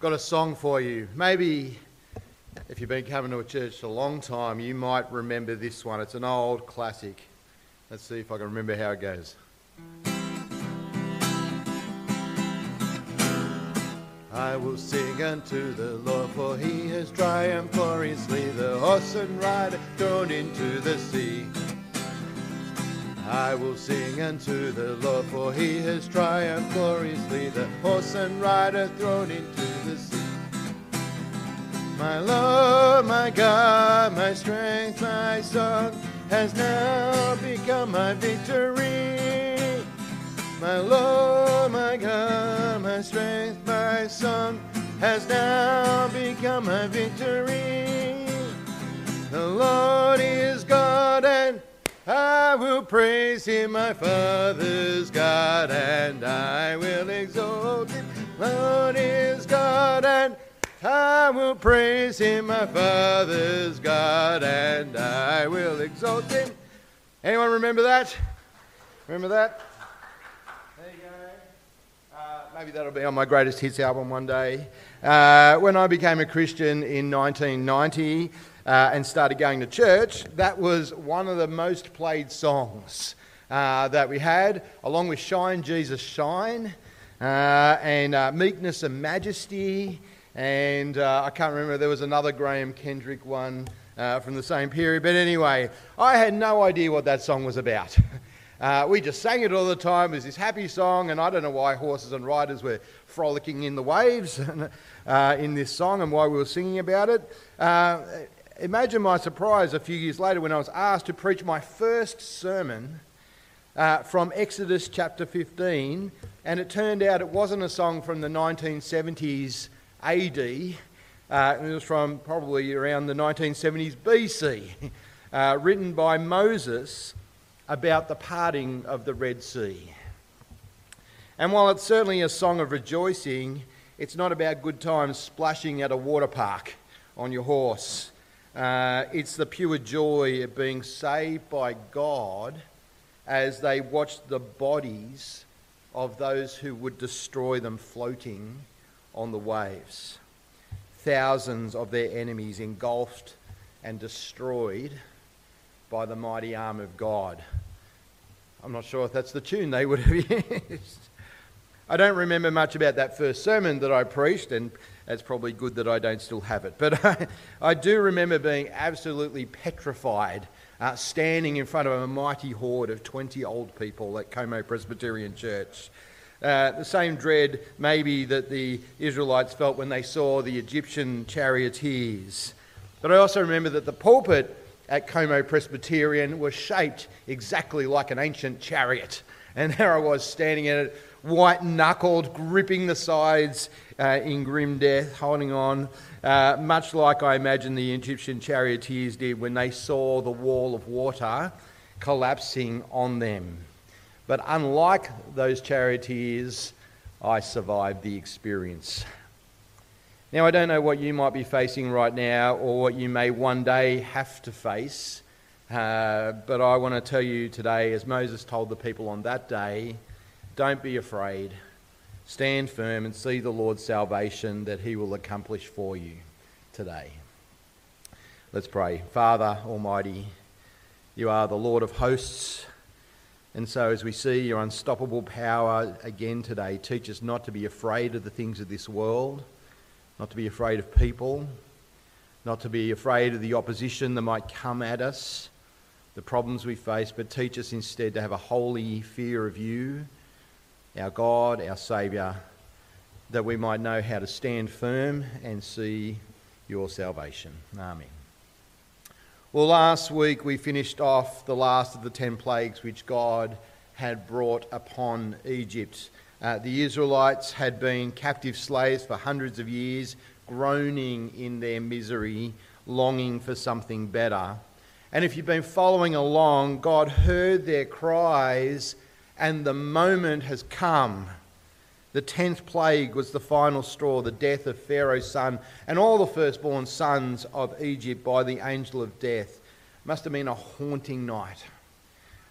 got a song for you. Maybe if you've been coming to a church a long time, you might remember this one. It's an old classic. Let's see if I can remember how it goes. I will sing unto the Lord, for he has triumphed gloriously, the horse and rider thrown into the sea. I will sing unto the Lord, for he has triumphed gloriously, the horse and rider thrown into the sea. My Lord, my God, my strength, my song has now become my victory. My Lord, my God, my strength, my song has now become my victory. The Lord is God and I will praise him, my Father's God, and I will exalt him. Lord is God, and I will praise him, my Father's God, and I will exalt him. Anyone remember that? Remember that? There you go. Uh, maybe that'll be on my greatest hits album one day. Uh, when I became a Christian in 1990, uh, and started going to church, that was one of the most played songs uh, that we had, along with Shine, Jesus, Shine, uh, and uh, Meekness and Majesty. And uh, I can't remember, there was another Graham Kendrick one from the same period. But anyway, I had no idea what that song was about. Uh, we just sang it all the time. It was this happy song, and I don't know why horses and riders were frolicking in the waves uh, in this song and why we were singing about it. Uh, imagine my surprise a few years later when I was asked to preach my first sermon uh, from Exodus chapter 15, and it turned out it wasn't a song from the 1970s AD, uh, it was from probably around the 1970s BC, uh, written by Moses about the parting of the Red Sea. And while it's certainly a song of rejoicing, it's not about good times splashing at a water park on your horse. Uh, it's the pure joy of being saved by God as they watched the bodies of those who would destroy them floating on the waves. Thousands of their enemies engulfed and destroyed by the mighty arm of God. I'm not sure if that's the tune they would have used. I don't remember much about that first sermon that I preached, and it's probably good that I don't still have it. But I, I do remember being absolutely petrified, uh, standing in front of a mighty horde of 20 old people at Como Presbyterian Church. Uh, the same dread, maybe, that the Israelites felt when they saw the Egyptian charioteers. But I also remember that the pulpit at Como Presbyterian was shaped exactly like an ancient chariot. And there I was standing in it white knuckled, gripping the sides uh, in grim death, holding on, uh, much like I imagine the Egyptian charioteers did when they saw the wall of water collapsing on them. But unlike those charioteers, I survived the experience. Now, I don't know what you might be facing right now or what you may one day have to face, uh, but I want to tell you today, as Moses told the people on that day, don't be afraid. Stand firm and see the Lord's salvation that he will accomplish for you today. Let's pray. Father Almighty, you are the Lord of hosts. And so, as we see your unstoppable power again today, teach us not to be afraid of the things of this world, not to be afraid of people, not to be afraid of the opposition that might come at us, the problems we face, but teach us instead to have a holy fear of you our God, our Saviour, that we might know how to stand firm and see your salvation. Amen. Well, last week we finished off the last of the ten plagues which God had brought upon Egypt. Uh, the Israelites had been captive slaves for hundreds of years, groaning in their misery, longing for something better. And if you've been following along, God heard their cries and the moment has come. The tenth plague was the final straw, the death of Pharaoh's son and all the firstborn sons of Egypt by the angel of death. Must have been a haunting night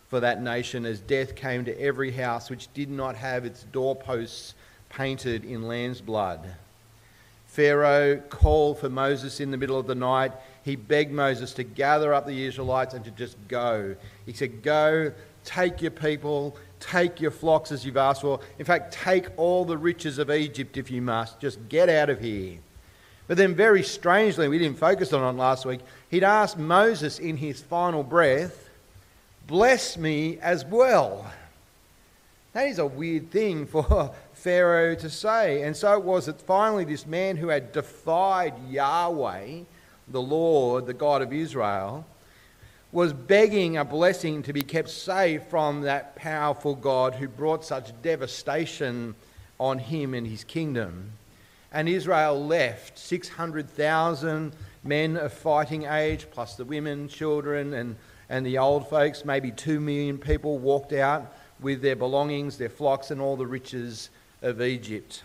for that nation as death came to every house which did not have its doorposts painted in lamb's blood. Pharaoh called for Moses in the middle of the night. He begged Moses to gather up the Israelites and to just go. He said, Go, take your people, take your flocks as you've asked for. In fact, take all the riches of Egypt if you must. Just get out of here. But then, very strangely, we didn't focus on it last week, he'd asked Moses in his final breath, Bless me as well. That is a weird thing for Pharaoh to say. And so it was that finally this man who had defied Yahweh, the Lord, the God of Israel, was begging a blessing to be kept safe from that powerful God who brought such devastation on him and his kingdom. And Israel left 600,000 men of fighting age, plus the women, children, and, and the old folks. Maybe 2 million people walked out with their belongings, their flocks, and all the riches of Egypt.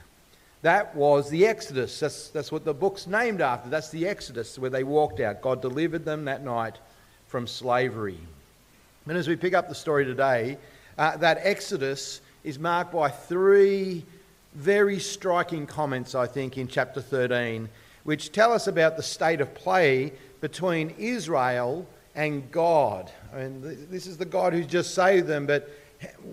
That was the Exodus. That's, that's what the book's named after. That's the Exodus, where they walked out. God delivered them that night from slavery. And as we pick up the story today, uh, that Exodus is marked by three very striking comments, I think, in chapter 13, which tell us about the state of play between Israel and God. I mean, this is the God who's just saved them, but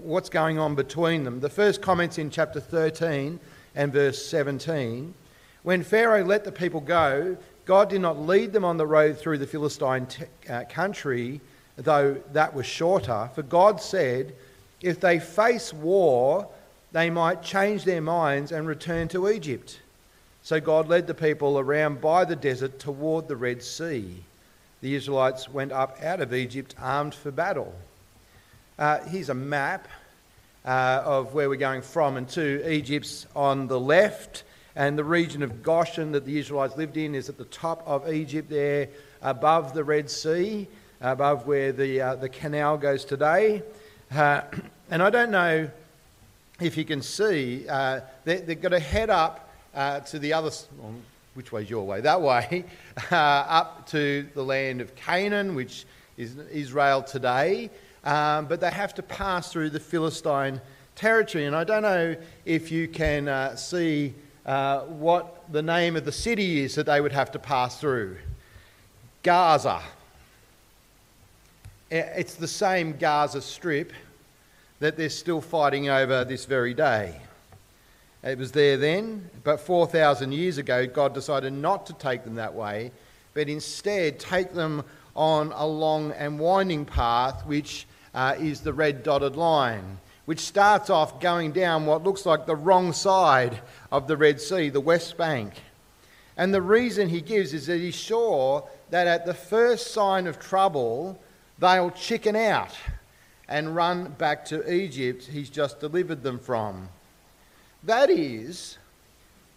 what's going on between them. The first comment's in chapter 13 and verse 17. When Pharaoh let the people go, God did not lead them on the road through the Philistine t- uh, country, though that was shorter. For God said, if they face war, they might change their minds and return to Egypt. So God led the people around by the desert toward the Red Sea. The Israelites went up out of Egypt armed for battle. Uh, here's a map uh, of where we're going from and to. Egypt's on the left, and the region of Goshen that the Israelites lived in is at the top of Egypt there, above the Red Sea, above where the, uh, the canal goes today. Uh, and I don't know if you can see, uh, they, have got to head up uh, to the other, well, which way's your way? That way, up to the land of Canaan, which is Israel today um, but they have to pass through the Philistine territory. And I don't know if you can uh, see uh, what the name of the city is that they would have to pass through Gaza. It's the same Gaza Strip that they're still fighting over this very day. It was there then, but 4,000 years ago, God decided not to take them that way, but instead take them on a long and winding path which uh, is the red dotted line, which starts off going down what looks like the wrong side of the Red Sea, the West Bank. And the reason he gives is that he's sure that at the first sign of trouble, they'll chicken out and run back to Egypt he's just delivered them from. That is,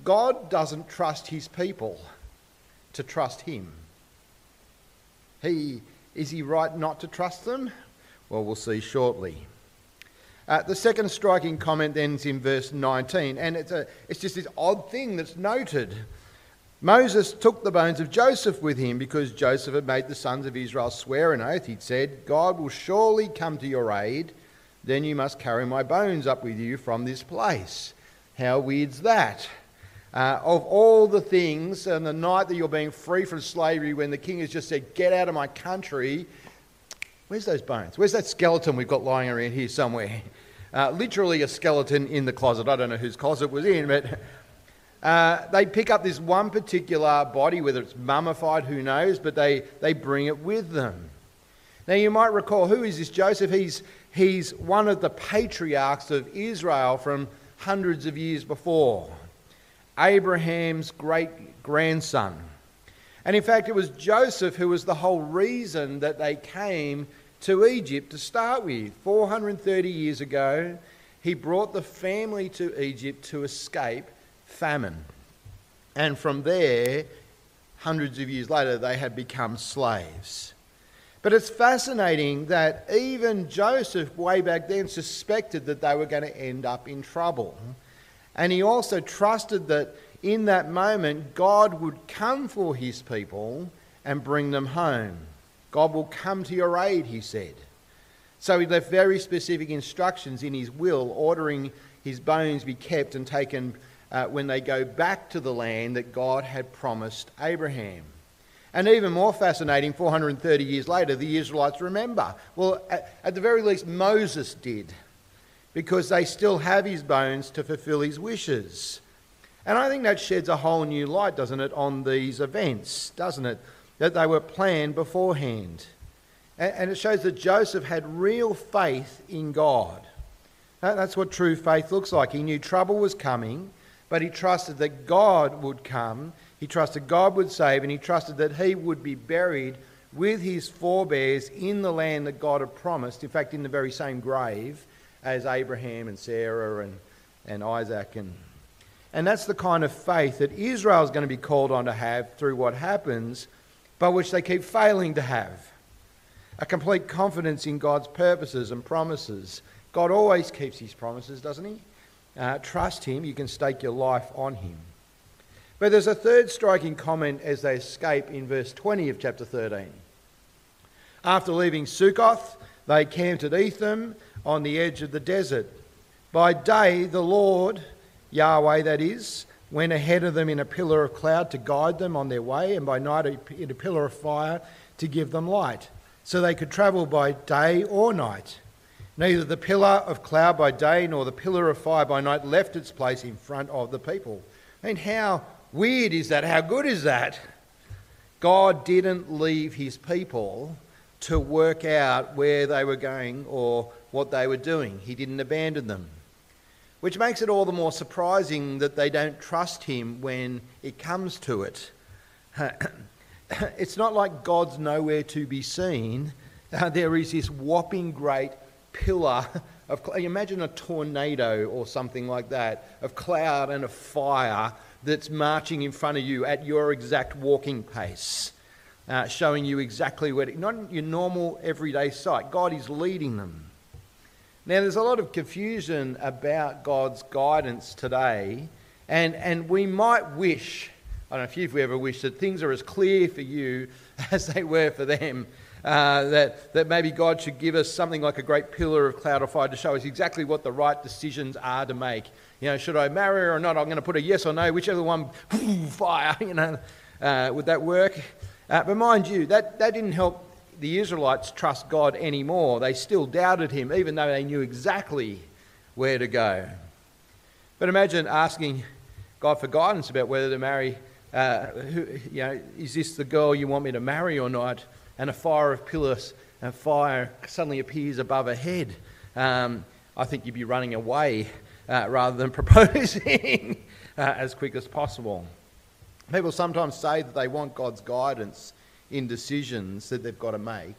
God doesn't trust his people to trust him. He, is he right not to trust them? Well, we'll see shortly. Uh, the second striking comment then is in verse 19, and it's, a, it's just this odd thing that's noted. Moses took the bones of Joseph with him because Joseph had made the sons of Israel swear an oath. He'd said, God will surely come to your aid, then you must carry my bones up with you from this place. How weird's that? Uh, of all the things, and the night that you're being free from slavery, when the king has just said, Get out of my country, Where's those bones? Where's that skeleton we've got lying around here somewhere? Uh, literally a skeleton in the closet. I don't know whose closet was in, but uh, they pick up this one particular body, whether it's mummified, who knows, but they, they bring it with them. Now, you might recall who is this Joseph? He's, he's one of the patriarchs of Israel from hundreds of years before, Abraham's great grandson. And in fact, it was Joseph who was the whole reason that they came to Egypt to start with. 430 years ago, he brought the family to Egypt to escape famine. And from there, hundreds of years later, they had become slaves. But it's fascinating that even Joseph, way back then, suspected that they were going to end up in trouble. And he also trusted that in that moment, God would come for his people and bring them home. God will come to your aid, he said. So he left very specific instructions in his will, ordering his bones be kept and taken uh, when they go back to the land that God had promised Abraham. And even more fascinating, 430 years later, the Israelites remember. Well, at, at the very least, Moses did, because they still have his bones to fulfill his wishes. And I think that sheds a whole new light, doesn't it, on these events, doesn't it? That they were planned beforehand. And it shows that Joseph had real faith in God. That's what true faith looks like. He knew trouble was coming, but he trusted that God would come. He trusted God would save, and he trusted that he would be buried with his forebears in the land that God had promised. In fact, in the very same grave as Abraham and Sarah and, and Isaac. And, and that's the kind of faith that Israel is going to be called on to have through what happens, but which they keep failing to have a complete confidence in God's purposes and promises. God always keeps his promises, doesn't he? Uh, trust him, you can stake your life on him. But there's a third striking comment as they escape in verse 20 of chapter 13. After leaving Sukkoth, they camped at Etham on the edge of the desert. By day, the Lord, Yahweh that is, went ahead of them in a pillar of cloud to guide them on their way, and by night in a pillar of fire to give them light so they could travel by day or night. Neither the pillar of cloud by day nor the pillar of fire by night left its place in front of the people. I mean, how weird is that? How good is that? God didn't leave his people to work out where they were going or what they were doing, he didn't abandon them. Which makes it all the more surprising that they don't trust him when it comes to it. it's not like God's nowhere to be seen. Uh, there is this whopping great pillar of imagine a tornado or something like that of cloud and of fire that's marching in front of you at your exact walking pace, uh, showing you exactly where to, not your normal everyday sight. God is leading them. Now, there's a lot of confusion about God's guidance today, and, and we might wish I don't know if you've ever wished that things are as clear for you as they were for them. Uh, that, that maybe God should give us something like a great pillar of cloud of fire to show us exactly what the right decisions are to make. You know, should I marry her or not? I'm going to put a yes or no, whichever one, fire, you know. Uh, would that work? Uh, but mind you, that, that didn't help the Israelites trust God anymore. They still doubted him, even though they knew exactly where to go. But imagine asking God for guidance about whether to marry uh, who, you know, is this the girl you want me to marry or not? And a fire of pillars and fire suddenly appears above her head. Um, I think you'd be running away uh, rather than proposing uh, as quick as possible. People sometimes say that they want God's guidance in decisions that they've got to make.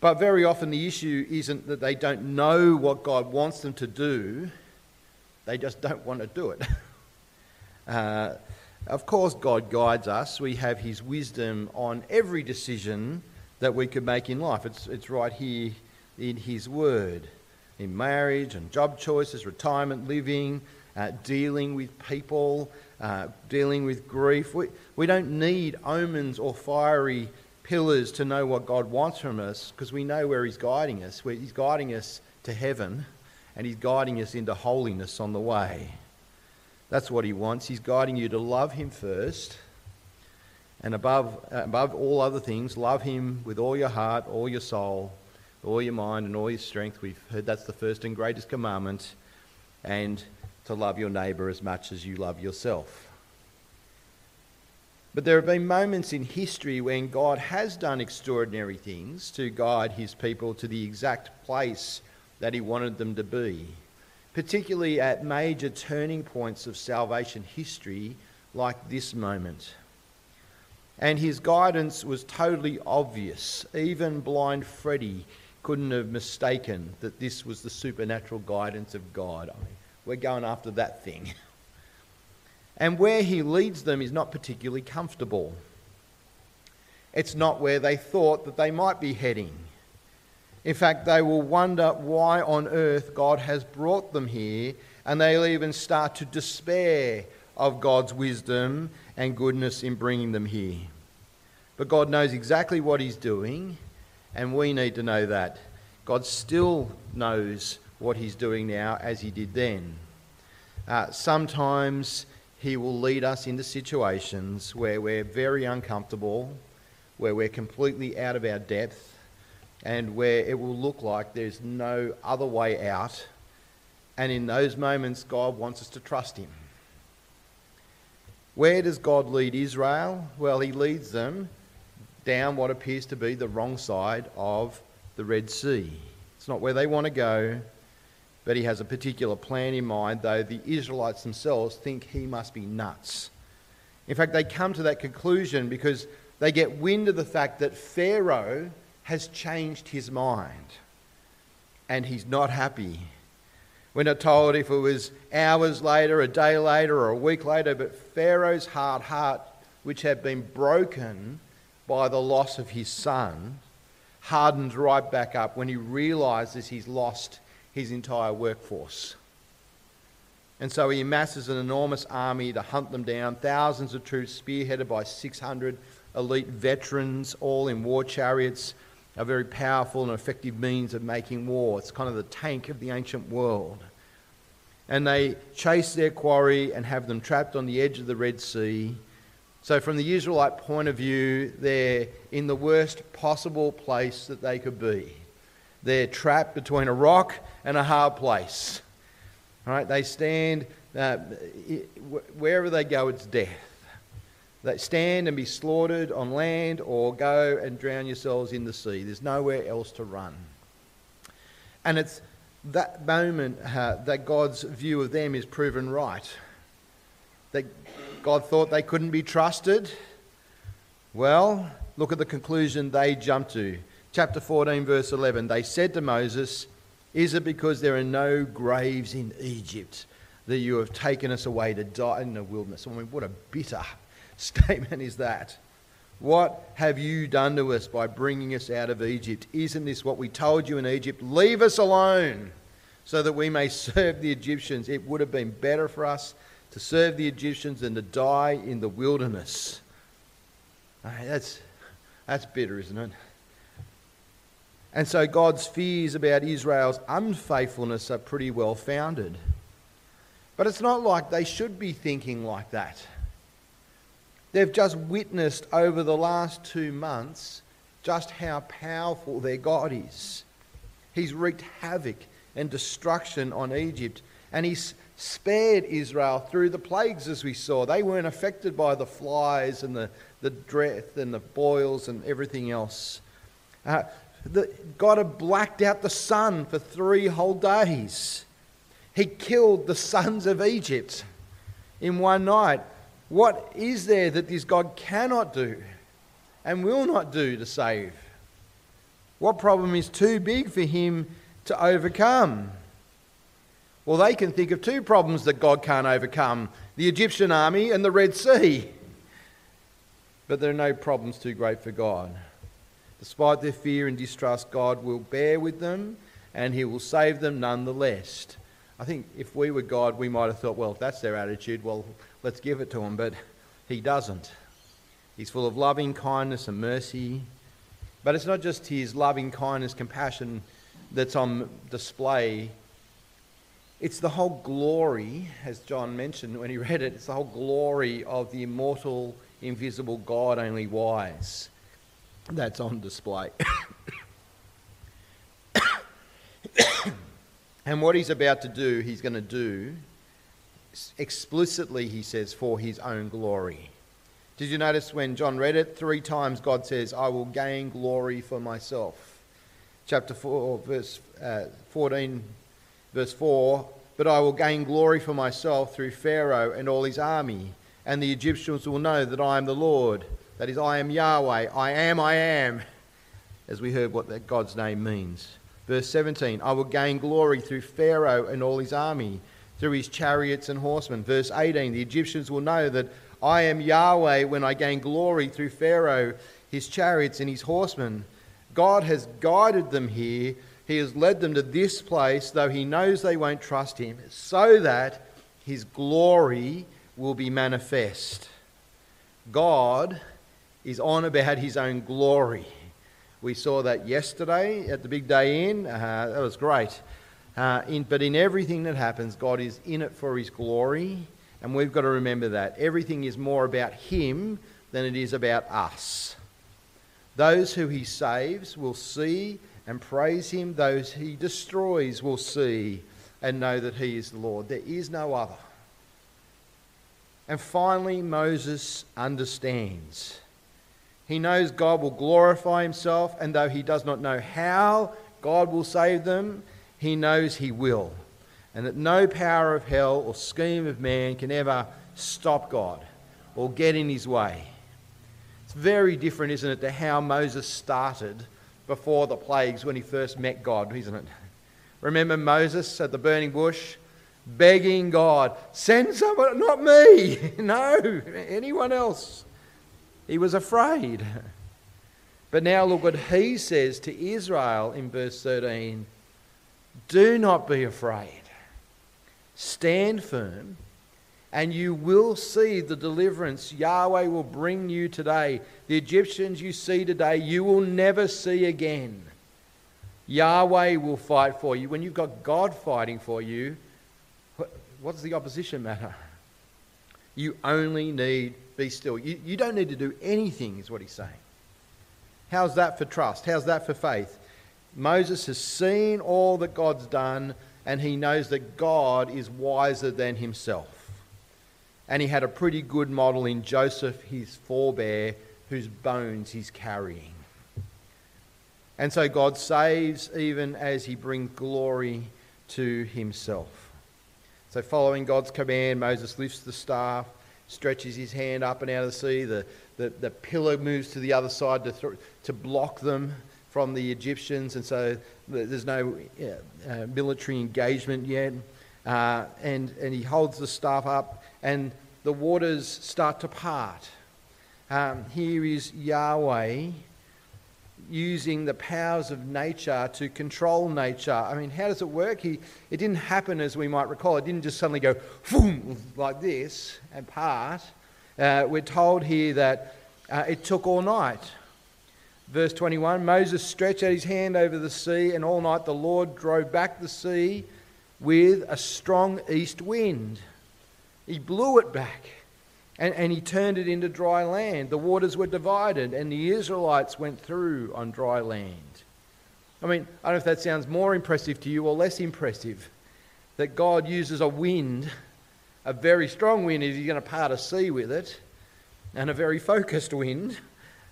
But very often the issue isn't that they don't know what God wants them to do, they just don't want to do it. Uh, of course, God guides us. We have His wisdom on every decision that we could make in life. It's, it's right here in His Word. In marriage and job choices, retirement, living, uh, dealing with people, uh, dealing with grief. We, we don't need omens or fiery pillars to know what God wants from us because we know where He's guiding us. He's guiding us to heaven and He's guiding us into holiness on the way. That's what he wants. He's guiding you to love him first. And above, above all other things, love him with all your heart, all your soul, all your mind, and all your strength. We've heard that's the first and greatest commandment. And to love your neighbour as much as you love yourself. But there have been moments in history when God has done extraordinary things to guide his people to the exact place that he wanted them to be particularly at major turning points of salvation history like this moment. And his guidance was totally obvious. Even blind Freddie couldn't have mistaken that this was the supernatural guidance of God. We're going after that thing. And where he leads them is not particularly comfortable. It's not where they thought that they might be heading. In fact, they will wonder why on earth God has brought them here, and they'll even start to despair of God's wisdom and goodness in bringing them here. But God knows exactly what He's doing, and we need to know that. God still knows what He's doing now as He did then. Uh, sometimes He will lead us into situations where we're very uncomfortable, where we're completely out of our depth, and where it will look like there's no other way out. And in those moments, God wants us to trust Him. Where does God lead Israel? Well, He leads them down what appears to be the wrong side of the Red Sea. It's not where they want to go, but He has a particular plan in mind, though the Israelites themselves think He must be nuts. In fact, they come to that conclusion because they get wind of the fact that Pharaoh has changed his mind and he's not happy. We're not told if it was hours later, a day later, or a week later, but Pharaoh's hard heart, which had been broken by the loss of his son, hardens right back up when he realizes he's lost his entire workforce. And so he amasses an enormous army to hunt them down, thousands of troops spearheaded by 600 elite veterans, all in war chariots, a very powerful and effective means of making war. It's kind of the tank of the ancient world. And they chase their quarry and have them trapped on the edge of the Red Sea. So, from the Israelite point of view, they're in the worst possible place that they could be. They're trapped between a rock and a hard place. All right, they stand, uh, wherever they go, it's death They stand and be slaughtered on land or go and drown yourselves in the sea. There's nowhere else to run. And it's that moment uh, that God's view of them is proven right. That God thought they couldn't be trusted. Well, look at the conclusion they jump to. Chapter 14, verse 11. They said to Moses, Is it because there are no graves in Egypt that you have taken us away to die in the wilderness? I mean, what a bitter statement is that? What have you done to us by bringing us out of Egypt? Isn't this what we told you in Egypt? Leave us alone so that we may serve the Egyptians. It would have been better for us to serve the Egyptians than to die in the wilderness. That's, that's bitter, isn't it? And so God's fears about Israel's unfaithfulness are pretty well founded. But it's not like they should be thinking like that. They've just witnessed over the last two months just how powerful their God is. He's wreaked havoc and destruction on Egypt, and he's spared Israel through the plagues, as we saw. They weren't affected by the flies and the, the death and the boils and everything else. Uh, the, God had blacked out the sun for three whole days. He killed the sons of Egypt in one night. What is there that this God cannot do and will not do to save? What problem is too big for him to overcome? Well, they can think of two problems that God can't overcome the Egyptian army and the Red Sea. But there are no problems too great for God. Despite their fear and distrust, God will bear with them and he will save them nonetheless. I think if we were God, we might have thought, well, if that's their attitude, well, let's give it to him. But he doesn't. He's full of loving kindness and mercy. But it's not just his loving kindness, compassion that's on display. It's the whole glory, as John mentioned when he read it, it's the whole glory of the immortal, invisible God, only wise, that's on display. and what he's about to do, he's going to do explicitly, he says, for his own glory. Did you notice when John read it? Three times God says, I will gain glory for myself. Chapter 4, verse uh, 14, verse 4 But I will gain glory for myself through Pharaoh and all his army, and the Egyptians will know that I am the Lord. That is, I am Yahweh. I am, I am. As we heard what that God's name means. Verse 17 I will gain glory through Pharaoh and all his army through his chariots and horsemen. Verse 18 The Egyptians will know that I am Yahweh when I gain glory through Pharaoh, his chariots, and his horsemen. God has guided them here. He has led them to this place, though he knows they won't trust him, so that his glory will be manifest. God is on about his own glory. We saw that yesterday at the Big Day In. Uh, that was great. Uh, in, but in everything that happens, God is in it for his glory, and we've got to remember that. Everything is more about him than it is about us. Those who he saves will see and praise him, those he destroys will see and know that he is the Lord. There is no other. And finally, Moses understands. He knows God will glorify himself, and though he does not know how God will save them, he knows he will. And that no power of hell or scheme of man can ever stop God or get in his way. It's very different, isn't it, to how Moses started before the plagues when he first met God, isn't it? Remember Moses at the burning bush begging God, send someone, not me, no, anyone else. He was afraid. But now look what he says to Israel in verse 13 Do not be afraid, stand firm and you will see the deliverance Yahweh will bring you today. The Egyptians you see today, you will never see again. Yahweh will fight for you. When you've got God fighting for you, what's the opposition matter? You only need be still. You, you don't need to do anything, is what he's saying. How's that for trust? How's that for faith? Moses has seen all that God's done, and he knows that God is wiser than himself. And he had a pretty good model in Joseph, his forebear, whose bones he's carrying. And so God saves even as he brings glory to himself. So, following God's command, Moses lifts the staff, stretches his hand up and out of the sea. The, the, the pillar moves to the other side to, th- to block them from the Egyptians, and so there's no uh, military engagement yet. Uh, and, and he holds the staff up, and the waters start to part. Um, here is Yahweh using the powers of nature to control nature. I mean, how does it work? He, it didn't happen as we might recall. It didn't just suddenly go boom like this and part. Uh, we're told here that uh, it took all night. Verse 21 Moses stretched out his hand over the sea, and all night the Lord drove back the sea with a strong east wind. He blew it back and, and he turned it into dry land. The waters were divided and the Israelites went through on dry land. I mean, I don't know if that sounds more impressive to you or less impressive that God uses a wind, a very strong wind, if he's going to part a sea with it, and a very focused wind,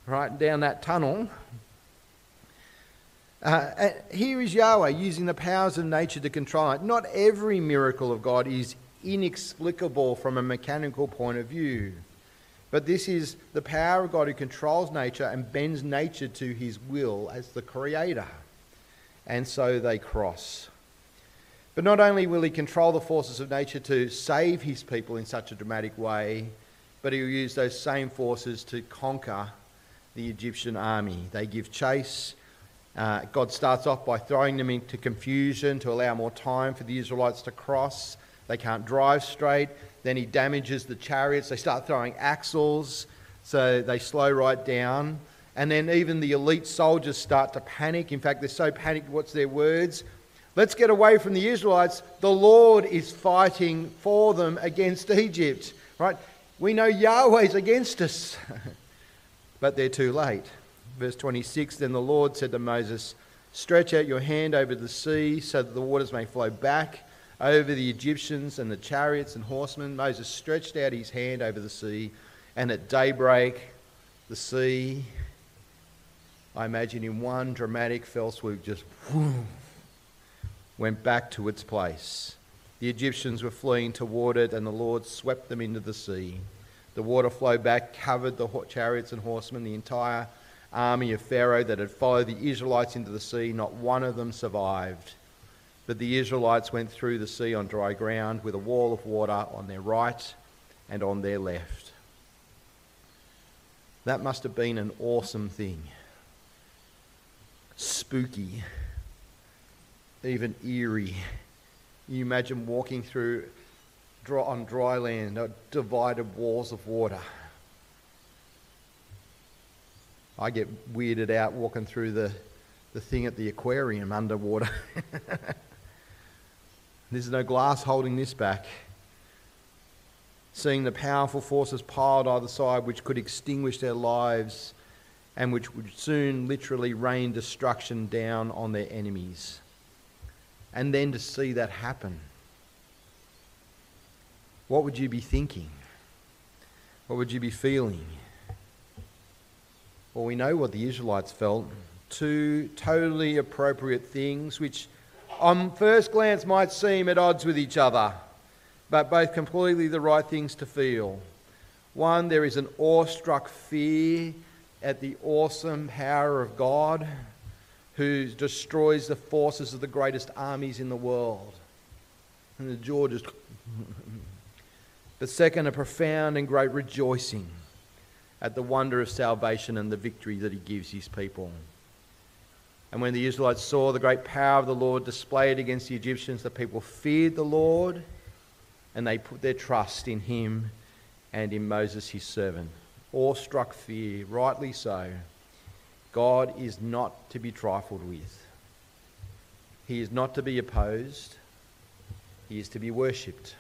right down that tunnel. Uh, here is Yahweh using the powers of nature to control it. Not every miracle of God is inexplicable from a mechanical point of view. But this is the power of God who controls nature and bends nature to his will as the creator. And so they cross. But not only will he control the forces of nature to save his people in such a dramatic way, but he'll use those same forces to conquer the Egyptian army. They give chase. Uh, God starts off by throwing them into confusion to allow more time for the Israelites to cross. They can't drive straight. Then he damages the chariots. They start throwing axles, so they slow right down. And then even the elite soldiers start to panic. In fact, they're so panicked, what's their words? Let's get away from the Israelites. The Lord is fighting for them against Egypt. Right? We know Yahweh's against us. but they're too late. Verse 26 Then the Lord said to Moses, Stretch out your hand over the sea so that the waters may flow back over the Egyptians and the chariots and horsemen. Moses stretched out his hand over the sea, and at daybreak, the sea, I imagine in one dramatic fell swoop, just whoo, went back to its place. The Egyptians were fleeing toward it, and the Lord swept them into the sea. The water flowed back, covered the chariots and horsemen, the entire army of Pharaoh that had followed the Israelites into the sea. Not one of them survived. But the Israelites went through the sea on dry ground with a wall of water on their right and on their left. That must have been an awesome thing. Spooky, even eerie. You imagine walking through on dry land, uh, divided walls of water. I get weirded out walking through the, the thing at the aquarium underwater. There's no glass holding this back. Seeing the powerful forces piled either side which could extinguish their lives and which would soon literally rain destruction down on their enemies. And then to see that happen. What would you be thinking? What would you be feeling? Well, we know what the Israelites felt. Two totally appropriate things, which on first glance might seem at odds with each other, but both completely the right things to feel. One, there is an awestruck fear at the awesome power of God who destroys the forces of the greatest armies in the world. And the jaw just. but second, a profound and great rejoicing at the wonder of salvation and the victory that he gives his people. And when the Israelites saw the great power of the Lord displayed against the Egyptians, the people feared the Lord and they put their trust in him and in Moses, his servant. Awestruck fear, rightly so. God is not to be trifled with. He is not to be opposed. He is to be worshipped.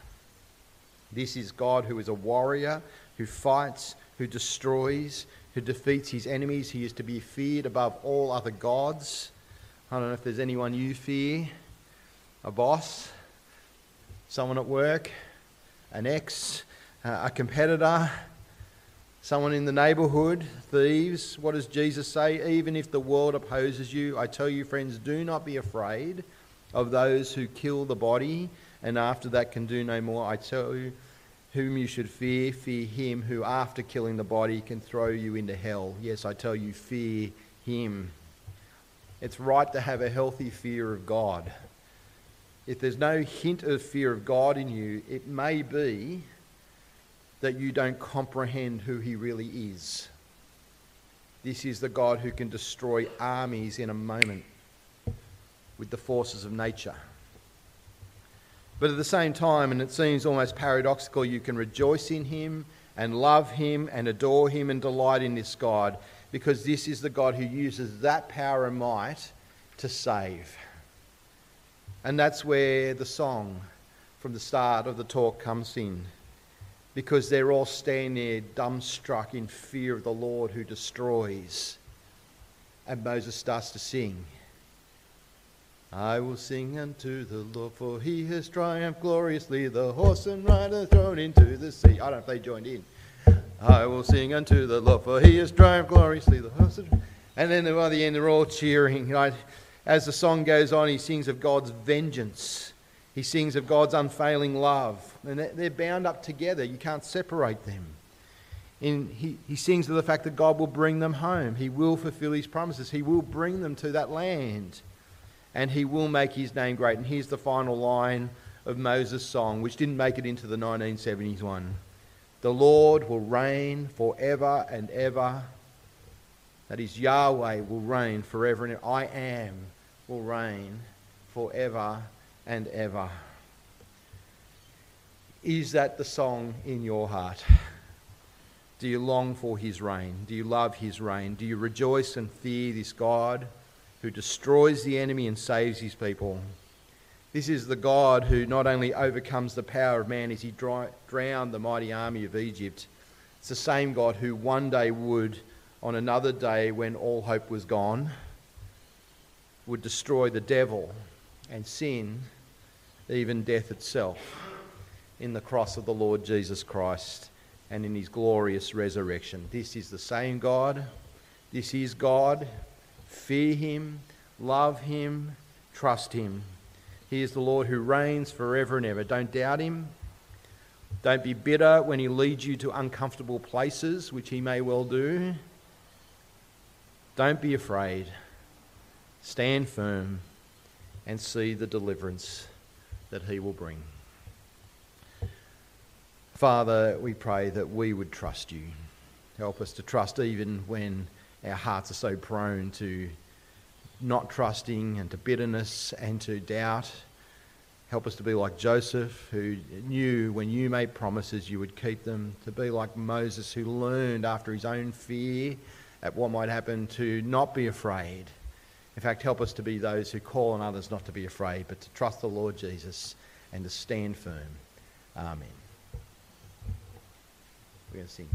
This is God who is a warrior, who fights, who destroys, who defeats his enemies. He is to be feared above all other gods. I don't know if there's anyone you fear a boss, someone at work, an ex, a competitor, someone in the neighborhood, thieves. What does Jesus say? Even if the world opposes you, I tell you, friends, do not be afraid of those who kill the body and after that can do no more. I tell you, whom you should fear, fear him who, after killing the body, can throw you into hell. Yes, I tell you, fear him. It's right to have a healthy fear of God. If there's no hint of fear of God in you, it may be that you don't comprehend who he really is. This is the God who can destroy armies in a moment with the forces of nature. But at the same time, and it seems almost paradoxical, you can rejoice in him and love him and adore him and delight in this God because this is the God who uses that power and might to save. And that's where the song from the start of the talk comes in because they're all standing there dumbstruck in fear of the Lord who destroys. And Moses starts to sing. I will sing unto the Lord, for he has triumphed gloriously, the horse and rider thrown into the sea. I don't know if they joined in. I will sing unto the Lord, for he has triumphed gloriously, the horse and... And then by the end, they're all cheering. Right? As the song goes on, he sings of God's vengeance. He sings of God's unfailing love. And they're bound up together. You can't separate them. In, he, he sings of the fact that God will bring them home. He will fulfill his promises. He will bring them to that land and he will make his name great. And here's the final line of Moses' song, which didn't make it into the 1970s one. The Lord will reign forever and ever. That is, Yahweh will reign forever and ever. I am will reign forever and ever. Is that the song in your heart? Do you long for his reign? Do you love his reign? Do you rejoice and fear this God? Who destroys the enemy and saves his people. This is the God who not only overcomes the power of man as he drowned the mighty army of Egypt, it's the same God who one day would, on another day when all hope was gone, would destroy the devil and sin, even death itself, in the cross of the Lord Jesus Christ and in his glorious resurrection. This is the same God. This is God Fear him, love him, trust him. He is the Lord who reigns forever and ever. Don't doubt him. Don't be bitter when he leads you to uncomfortable places, which he may well do. Don't be afraid. Stand firm and see the deliverance that he will bring. Father, we pray that we would trust you. Help us to trust even when our hearts are so prone to not trusting and to bitterness and to doubt. Help us to be like Joseph, who knew when you made promises you would keep them, to be like Moses, who learned after his own fear at what might happen to not be afraid. In fact, help us to be those who call on others not to be afraid, but to trust the Lord Jesus and to stand firm. Amen. We're going to sing.